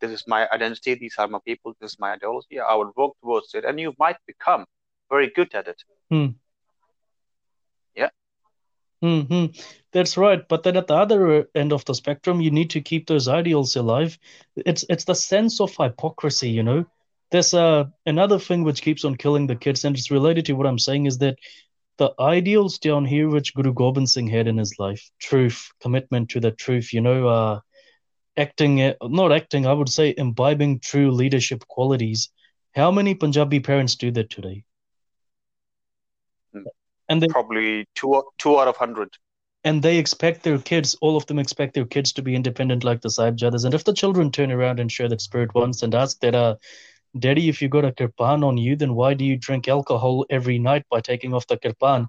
this is my identity, these are my people, this is my ideology. I would work towards it, and you might become very good at it. Hmm. Yeah. hmm That's right. But then at the other end of the spectrum, you need to keep those ideals alive. It's it's the sense of hypocrisy, you know. There's uh, another thing which keeps on killing the kids, and it's related to what I'm saying, is that the ideals down here which Guru Gobind Singh had in his life, truth, commitment to the truth, you know, uh, acting, not acting, I would say imbibing true leadership qualities. How many Punjabi parents do that today? Hmm. And they probably two two out of hundred. And they expect their kids, all of them expect their kids to be independent like the Sahibjadas. And if the children turn around and share that spirit once and ask that, uh, Daddy, if you got a kirpan on you, then why do you drink alcohol every night by taking off the kirpan?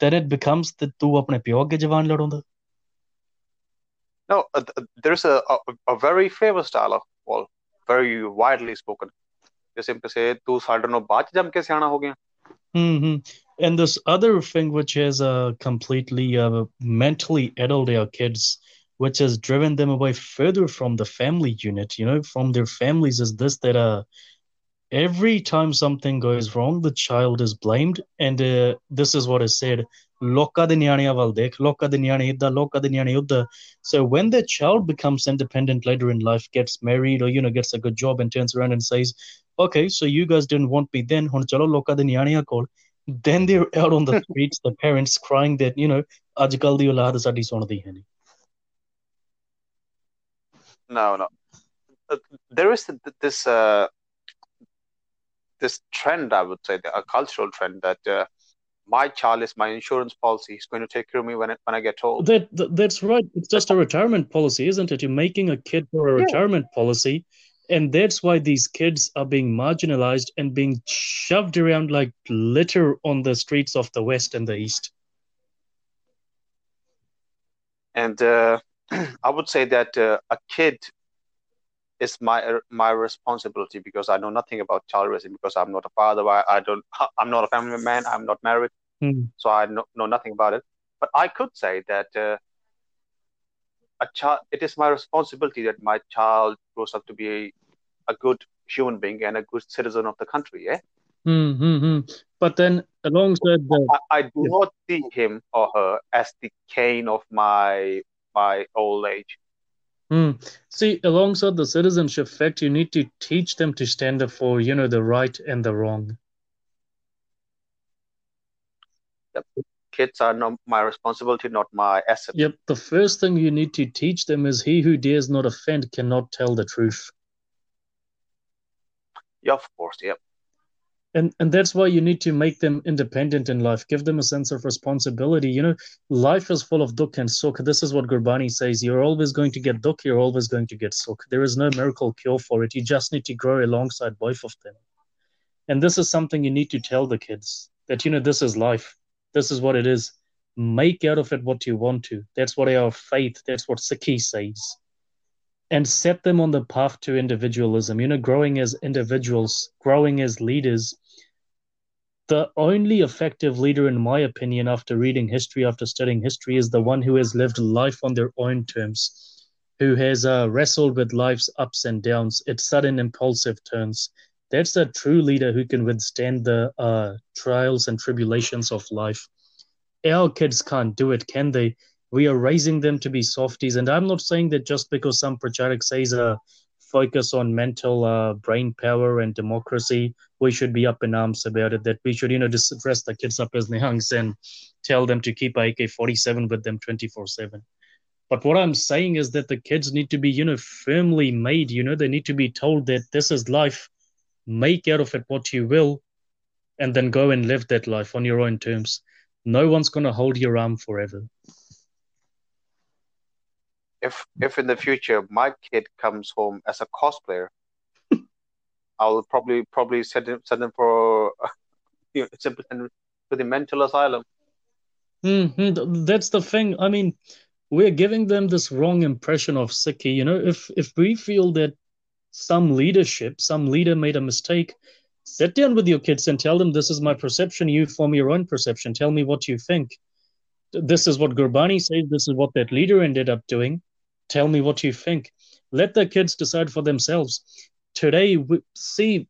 Then it becomes that tu apne pyo ke jawan ladonda. No, uh, uh, there's a, a, a, very famous dialogue, well, very widely spoken. They simply say, tu sadano baach jam ke ho gaya. Mm-hmm. And this other thing, which is a uh, completely uh, mentally addled our kids, which has driven them away further from the family unit, you know, from their families, is this that uh, Every time something goes wrong, the child is blamed. And uh, this is what is said Loka valdek, loka de idda, loka. So when the child becomes independent later in life, gets married, or you know, gets a good job and turns around and says, Okay, so you guys didn't want me then, call. Then they're out on the [LAUGHS] streets, the parents crying that, you know, ajkal di ulaad sadi sonadi hani. No, no. There is this uh, this trend, I would say, a cultural trend that uh, my child is my insurance policy. He's going to take care of me when, when I get old. That, that, that's right. It's just a [LAUGHS] retirement policy, isn't it? You're making a kid for a yeah. retirement policy. And that's why these kids are being marginalized and being shoved around like litter on the streets of the West and the East. And uh, [CLEARS THROAT] I would say that uh, a kid is my my responsibility because I know nothing about child raising because I'm not a father. I, I don't. I'm not a family man. I'm not married, mm. so I know, know nothing about it. But I could say that uh, a child. It is my responsibility that my child grows up to be a, a good human being and a good citizen of the country. Yeah. Mm-hmm. But then, alongside the, I, I do yeah. not see him or her as the cane of my my old age. Mm. See, alongside the citizenship fact, you need to teach them to stand up for, you know, the right and the wrong. Yep. Kids are not my responsibility, not my asset. Yep. The first thing you need to teach them is he who dares not offend cannot tell the truth. Yeah, of course. Yep and and that's why you need to make them independent in life. Give them a sense of responsibility. You know life is full of dukh and sukh this is what gurbani says you're always going to get dukh you're always going to get sukh there is no miracle cure for it. You just need to grow alongside both of them. And this is something you need to tell the kids that you know this is life. This is what it is. Make out of it what you want to. That's what our faith that's what sikhi says. And set them on the path to individualism. You know growing as individuals growing as leaders the only effective leader, in my opinion, after reading history, after studying history, is the one who has lived life on their own terms, who has uh, wrestled with life's ups and downs, its sudden impulsive turns. That's a true leader who can withstand the uh, trials and tribulations of life. Our kids can't do it, can they? We are raising them to be softies. And I'm not saying that just because some pracharak says uh, focus on mental uh, brain power and democracy, we should be up in arms about it. That we should, you know, just dress the kids up as Nihangs and tell them to keep AK 47 with them 24 7. But what I'm saying is that the kids need to be, you know, firmly made. You know, they need to be told that this is life. Make out of it what you will, and then go and live that life on your own terms. No one's going to hold your arm forever if if in the future my kid comes home as a cosplayer, [LAUGHS] I'll probably probably send him send him for [LAUGHS] you know, to the mental asylum. Mm-hmm. That's the thing. I mean, we're giving them this wrong impression of Sikhi. You know, if if we feel that some leadership, some leader made a mistake, sit down with your kids and tell them this is my perception. You form your own perception. Tell me what you think. This is what Gurbani says. This is what that leader ended up doing tell me what you think. Let the kids decide for themselves. Today, we, see,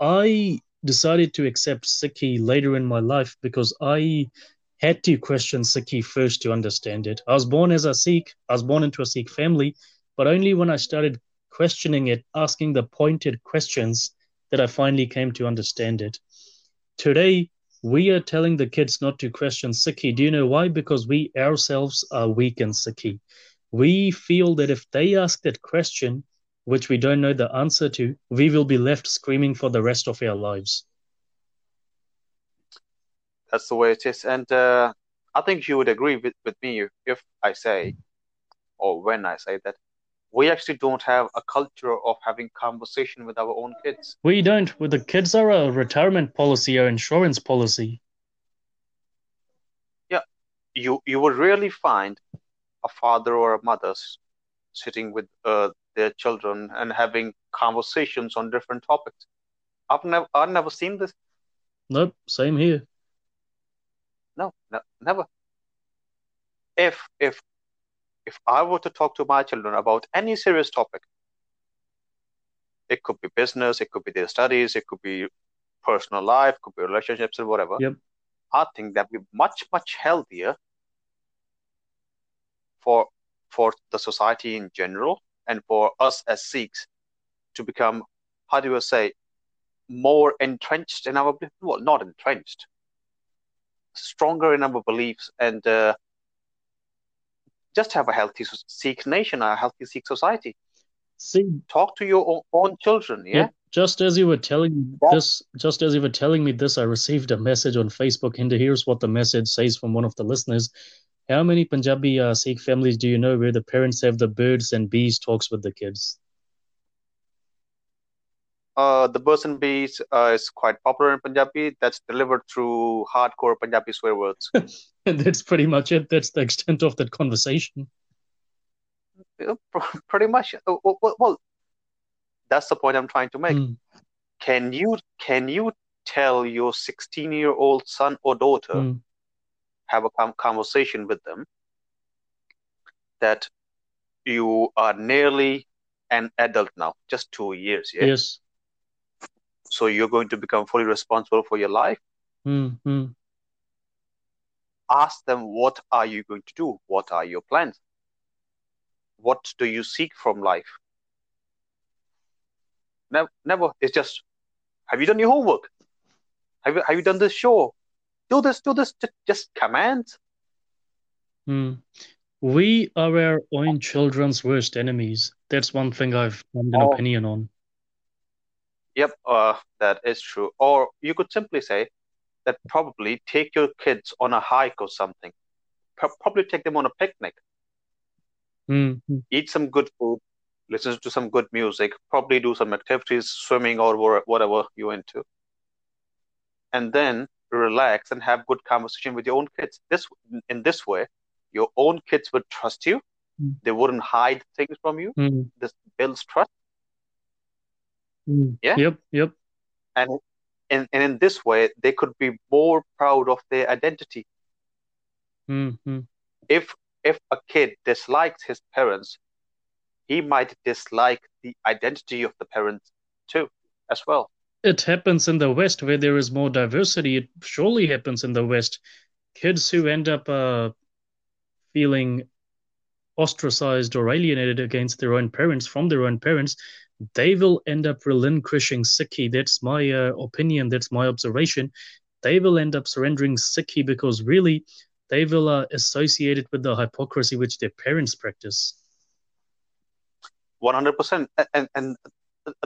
I decided to accept Sikhi later in my life because I had to question Sikhi first to understand it. I was born as a Sikh, I was born into a Sikh family, but only when I started questioning it, asking the pointed questions, that I finally came to understand it. Today, we are telling the kids not to question Sikhi. Do you know why? Because we ourselves are weak in Sikhi. We feel that if they ask that question, which we don't know the answer to, we will be left screaming for the rest of our lives. That's the way it is. And uh, I think you would agree with, with me if I say, or when I say that we actually don't have a culture of having conversation with our own kids. We don't. With the kids are a retirement policy or insurance policy. Yeah, you you will rarely find a father or a mother sitting with uh, their children and having conversations on different topics. I've never I've never seen this. Nope, same here. No, no never. If if if I were to talk to my children about any serious topic, it could be business, it could be their studies, it could be personal life, could be relationships, or whatever. Yep. I think that would be much, much healthier for for the society in general and for us as Sikhs to become, how do you say, more entrenched in our well, not entrenched, stronger in our beliefs and uh, just have a healthy Sikh nation, a healthy Sikh society. See, talk to your own, own children. Yeah? yeah. Just as you were telling me yeah. this, just as you were telling me this, I received a message on Facebook, and here's what the message says from one of the listeners. How many Punjabi uh, Sikh families do you know where the parents have the birds and bees talks with the kids? Uh, the birds and bees uh, is quite popular in Punjabi. That's delivered through hardcore Punjabi swear words. and [LAUGHS] that's pretty much it. That's the extent of that conversation. Pretty much. Uh, well, that's the point I'm trying to make. Mm. Can you can you tell your 16 year old son or daughter mm. Have a conversation with them that you are nearly an adult now, just two years, yeah? Yes. So you're going to become fully responsible for your life? Mm-hmm. ask them what are you going to do? What are your plans? What do you seek from life? Never, never. It's just have you done your homework? Have you, have you done this show do this do this just, just commands mm. we are our own children's worst enemies that's one thing i've formed an oh. opinion on Yep, uh, that is true. Or you could simply say that probably take your kids on a hike or something. Probably take them on a picnic. Mm-hmm. Eat some good food, listen to some good music, probably do some activities, swimming or whatever you're into. And then relax and have good conversation with your own kids. This in this way, your own kids would trust you. Mm. They wouldn't hide things from you. Mm. This builds trust Mm. Yeah. Yep. Yep. And and, and in this way, they could be more proud of their identity. Mm-hmm. If if a kid dislikes his parents, he might dislike the identity of the parents too, as well. It happens in the West where there is more diversity. It surely happens in the West. Kids who end up uh, feeling ostracized or alienated against their own parents from their own parents they will end up relinquishing Sikhi. That's my uh, opinion. That's my observation. They will end up surrendering Sikhi because really they will uh, associate it with the hypocrisy which their parents practice. 100%. And, and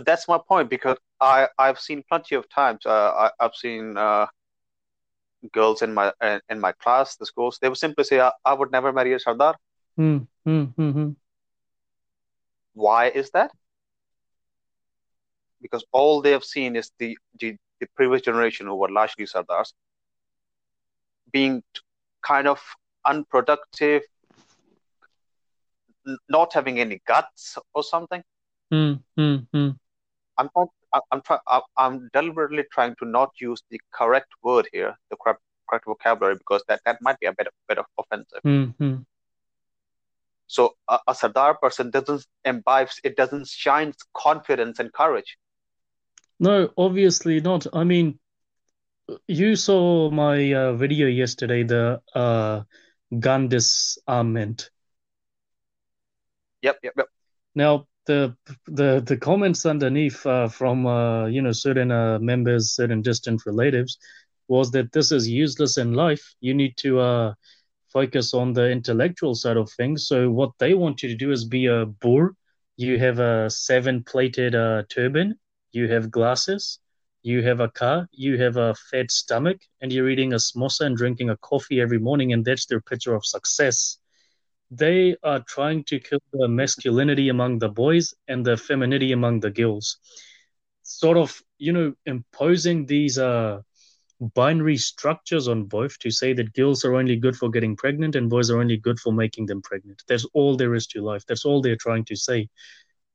that's my point because I, I've seen plenty of times. Uh, I, have seen uh, girls in my in my class, the schools, they would simply say, I, I would never marry a Sardar. Mm, mm, mm, Why is that? because all they have seen is the, the, the previous generation who were largely Sardars being kind of unproductive, not having any guts or something. Mm, mm, mm. I'm not, I'm trying. I'm deliberately trying to not use the correct word here, the correct, correct vocabulary, because that, that might be a bit, bit of offensive. Mm-hmm. So a, a Sardar person doesn't imbibe, it doesn't shine confidence and courage. No, obviously not. I mean, you saw my uh, video yesterday, the uh, gun disarmament. Yep, yep, yep. Now, the the the comments underneath uh, from uh, you know certain uh, members, certain distant relatives, was that this is useless in life. You need to uh, focus on the intellectual side of things. So what they want you to do is be a boor. You have a seven-plated uh, turban. You have glasses. You have a car. You have a fat stomach, and you're eating a samosa and drinking a coffee every morning, and that's their picture of success they are trying to kill the masculinity among the boys and the femininity among the girls. Sort of you know imposing these uh binary structures on both to say that girls are only good for getting pregnant and boys are only good for making them pregnant. That's all there is to life. That's all they're trying to say.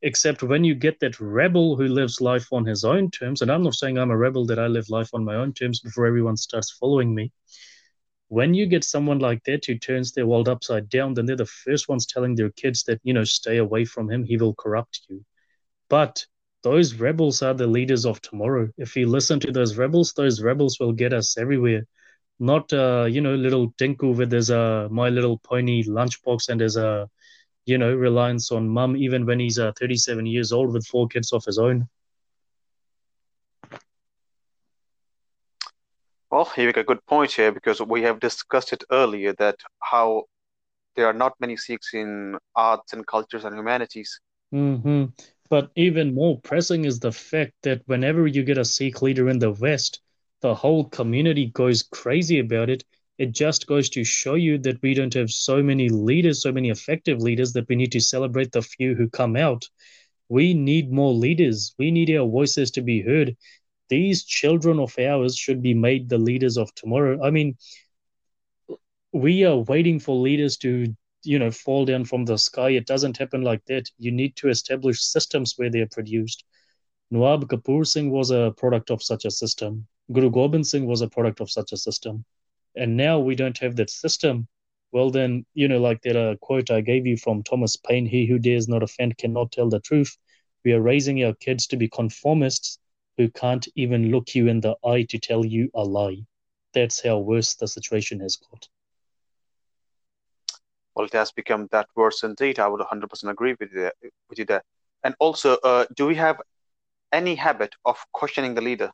Except when you get that rebel who lives life on his own terms and i'm not saying i'm a rebel that i live life on my own terms before everyone starts following me when you get someone like that who turns their world upside down, then they're the first ones telling their kids that, you know, stay away from him, he will corrupt you. But those rebels are the leaders of tomorrow. If you listen to those rebels, those rebels will get us everywhere. Not, uh, you know, little Tinku with his uh, My Little Pony lunchbox and his, uh, you know, reliance on mum, even when he's uh, 37 years old with four kids of his own. Well, you make a good point here because we have discussed it earlier that how there are not many Sikhs in arts and cultures and humanities. Mm-hmm. But even more pressing is the fact that whenever you get a Sikh leader in the West, the whole community goes crazy about it. It just goes to show you that we don't have so many leaders, so many effective leaders, that we need to celebrate the few who come out. We need more leaders. We need our voices to be heard these children of ours should be made the leaders of tomorrow. I mean, we are waiting for leaders to, you know, fall down from the sky. It doesn't happen like that. You need to establish systems where they're produced. Nawab Kapoor Singh was a product of such a system. Guru Gobind Singh was a product of such a system. And now we don't have that system. Well, then, you know, like that uh, quote I gave you from Thomas Paine He who dares not offend cannot tell the truth. We are raising our kids to be conformists who can't even look you in the eye to tell you a lie. That's how worse the situation has got. Well, it has become that worse indeed. I would 100% agree with you there. With you there. And also, uh, do we have any habit of questioning the leader?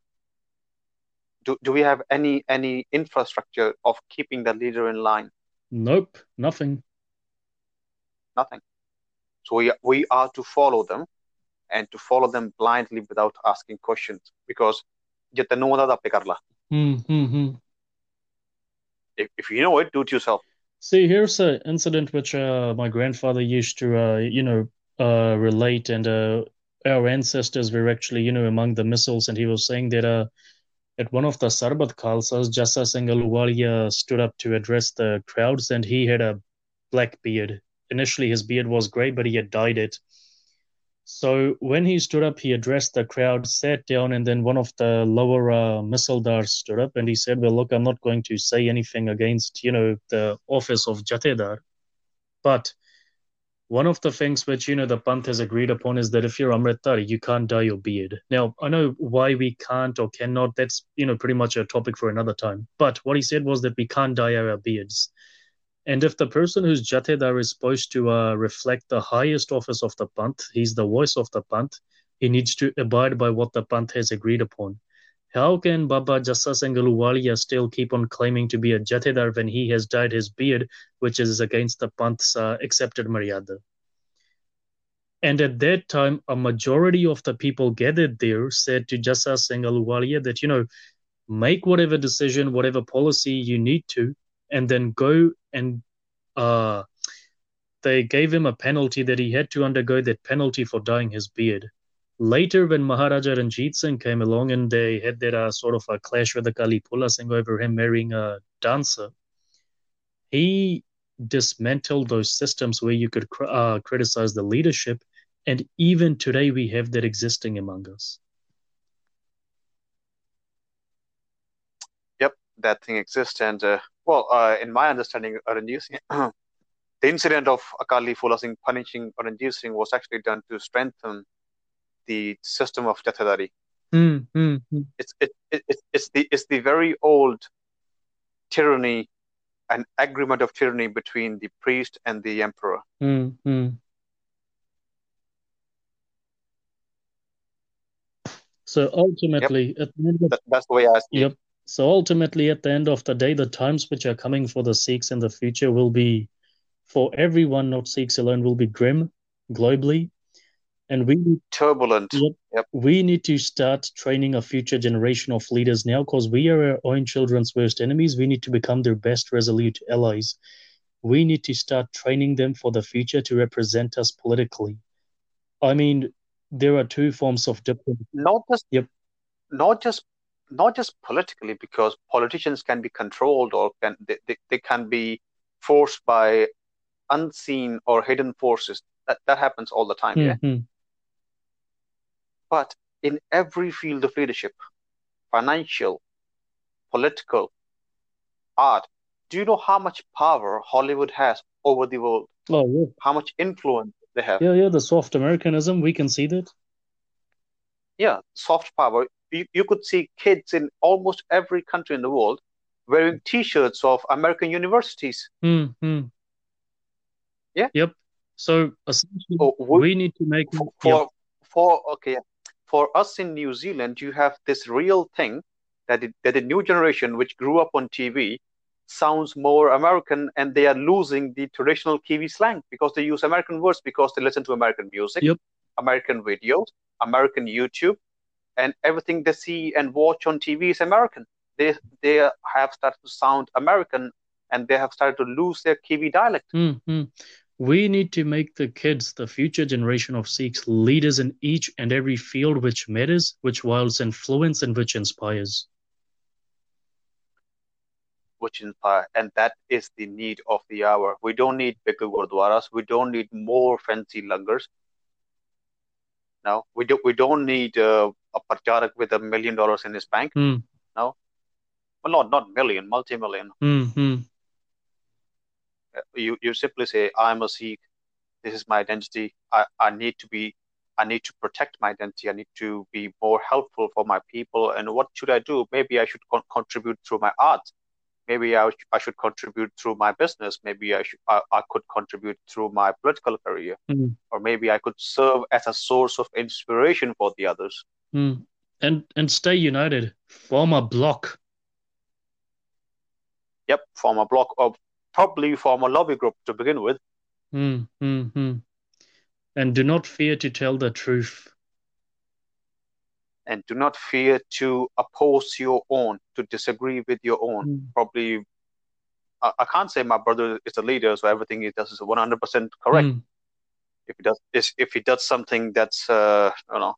Do, do we have any any infrastructure of keeping the leader in line? Nope, nothing. Nothing. So we we are to follow them and to follow them blindly without asking questions because you don't know what ਲਾ ਹੂੰ if, if you know it do it yourself see here's an incident which uh, my grandfather used to uh, you know uh, relate and uh, our ancestors were actually you know among the misls and he was saying that uh, at one of the Sarbat Khalsas, Jassa Singh Ahluwalia stood up to address the crowds and he had a black beard. Initially, his beard was gray, but he had dyed it. So when he stood up, he addressed the crowd, sat down, and then one of the lower uh, misldars stood up and he said, "Well, look, I'm not going to say anything against, you know, the office of Jathedar, but one of the things which you know the Panth has agreed upon is that if you're Amritdhari, you can't dye your beard. Now I know why we can't or cannot. That's you know pretty much a topic for another time. But what he said was that we can't dye our beards. And if the person who's Jathedar is supposed to uh, reflect the highest office of the Panth, he's the voice of the Panth, he needs to abide by what the Panth has agreed upon. How can Baba Ahluwalia still keep on claiming to be a Jathedar when he has dyed his beard, which is against the Panth's uh, accepted Maryada? And at that time, a majority of the people gathered there said to Ahluwalia that, you know, make whatever decision, whatever policy you need to, and then go and uh, they gave him a penalty that he had to undergo that penalty for dyeing his beard. Later, when Maharaja Ranjit Singh came along and they had that uh, sort of a clash with the Akali Phula Singh over him marrying a dancer, he dismantled those systems where you could uh, criticize the leadership. And even today, we have that existing among us. Yep, that thing exists. And uh, well, uh, in my understanding, [CLEARS THROAT] the incident of Akali Phula Singh punishing Ranjit Singh was actually done to strengthen the system of Jathedari. Mm, mm, mm. It's it, it, it, it's the it's the very old tyranny an agreement of tyranny between the priest and the emperor. Mm, mm. So ultimately, at the end of That, that's the way I see Yep. it. So ultimately, at the end of the day, the times which are coming for the Sikhs in the future will be, for everyone, not Sikhs alone, will be grim globally. And we need, Turbulent. Yep. Yep. we need to start training a future generation of leaders now because we are our own children's worst enemies. We need to become their best resolute allies. We need to start training them for the future to represent us politically. I mean, there are two forms of diplomacy. Not just Yep. not just not just politically, because politicians can be controlled or can they, they, they can be forced by unseen or hidden forces. That that happens all the time, yeah. Mhm. But in every field of leadership, financial, political, art, do you know how much power Hollywood has over the world? Oh, yeah. How much influence they have? Yeah, yeah, the soft Americanism, we can see that. Yeah, soft power. You, you could see kids in almost every country in the world wearing T-shirts of American universities. Mm, mm. Yeah. Yep. So essentially, Oh, would- we need to make for for okay for us in New Zealand, you have this real thing that it, that the new generation which grew up on TV sounds more American, and they are losing the traditional Kiwi slang because they use American words because they listen to American music, Yep. American videos, American YouTube, and everything they see and watch on TV is American. They they have started to sound American, and they have started to lose their Kiwi dialect. Mm, mm. We need to make the kids, the future generation of Sikhs, leaders in each and every field which matters, which wields influence and which inspires. which inspire, and that is the need of the hour. We don't need bigger gurdwaras. We don't need more fancy langars. No, we don't. We don't need uh, a pracharak with a million dollars in his bank. Mm, Well, not not million, multi-million. mm, mm. Uh, You you simply say, "I'm a Sikh. This is my identity. I, I need to be. I need to protect my identity. I need to be more helpful for my people. And what should I do? Maybe I should con- contribute through my art. Maybe I, I should contribute through my business. Maybe I should I, I could contribute through my political career, Mm. or maybe I could serve as a source of inspiration for the others. Mm. And and stay united. Form a block. Yep, form a block or probably form a lobby group to begin with. Mm, mm, mm. And do not fear to tell the truth. and do not fear to oppose your own, to disagree with your own. Mm. Probably, I, I can't say my brother is a leader, so everything he does is 100% correct. Mm. If he does, if he does something that's, uh, you know,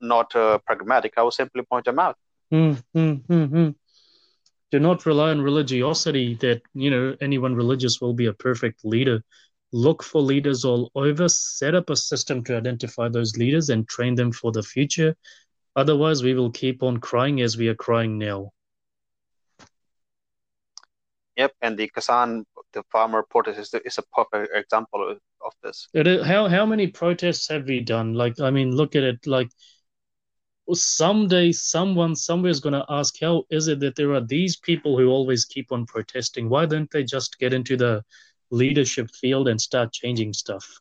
not uh, pragmatic, I will simply point them out. Mm, mm, mm. Do not rely on religiosity that, you know, anyone religious will be a perfect leader. Look for leaders all over, set up a system to identify those leaders and train them for the future. Otherwise, we will keep on crying as we are crying now. Yep, and the Kisan, the farmer protest is, is a perfect example of, of this. It is, how how many protests have we done? Like, I mean, look at it. Like, someday someone somewhere is going to ask, how is it that there are these people who always keep on protesting? Why don't they just get into the leadership field and start changing stuff?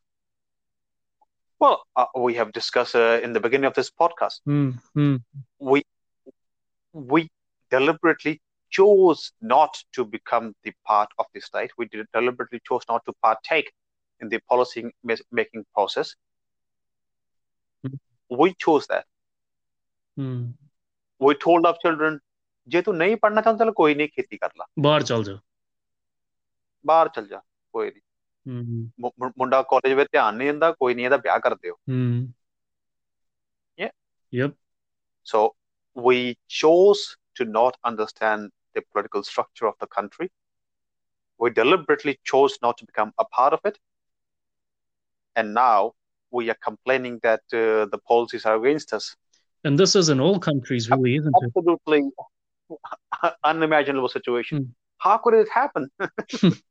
Well, uh, we have discussed uh, in the beginning of this podcast. Hmm, hmm, we we deliberately chose not to become the part of the state. We did deliberately chose not to partake in the policy ma- making process. Mhm. We chose that. hmm. We told our children, ਜੇ ਤੂੰ ਨਹੀਂ ਪੜਨਾ ਚਾਹੁੰਦਾ ਤਾਂ ਕੋਈ ਨਹੀਂ ਖੇਤੀ ਕਰ ਲਾ ਬਾਹਰ ਚੱਲ ਜਾ ਬਾਹਰ ਚਲ ਜਾ ਕੋਈ ਨਹੀਂ ਹੂੰ ਮੁ- ਮੁ- ਮੁੰਡਾ ਕਾਲਜ ਵਿੱਚ ਧਿਆਨ ਨਹੀਂ ਦਿੰਦਾ ਕੋਈ ਨਹੀਂ ਇਹਦਾ ਵਿਆਹ ਕਰ ਦਿਓ ਹੂੰ Yeah. Yep. So we chose to not understand the political structure of the country. We deliberately chose not to become a part of it. And now we are complaining that uh, the policies are against us. And this is in all countries, really, isn't it? Absolutely [LAUGHS] unimaginable situation. Hmm. How could it happen? [LAUGHS]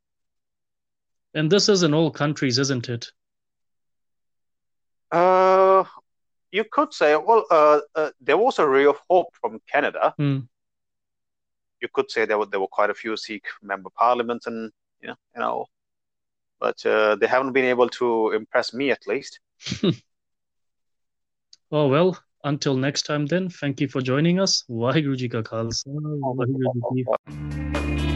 And this is in all countries, isn't it? Uh, you could say, well, uh, uh, there was a ray of hope from Canada. Mm. You could say there were there were quite a few Sikh member parliaments, and you know, you know, but uh, they haven't been able to impress me at least. [LAUGHS] oh well, until next time then, thank you for joining us. Waheguru Ji Ka Khalsa, Waheguru Ji Ki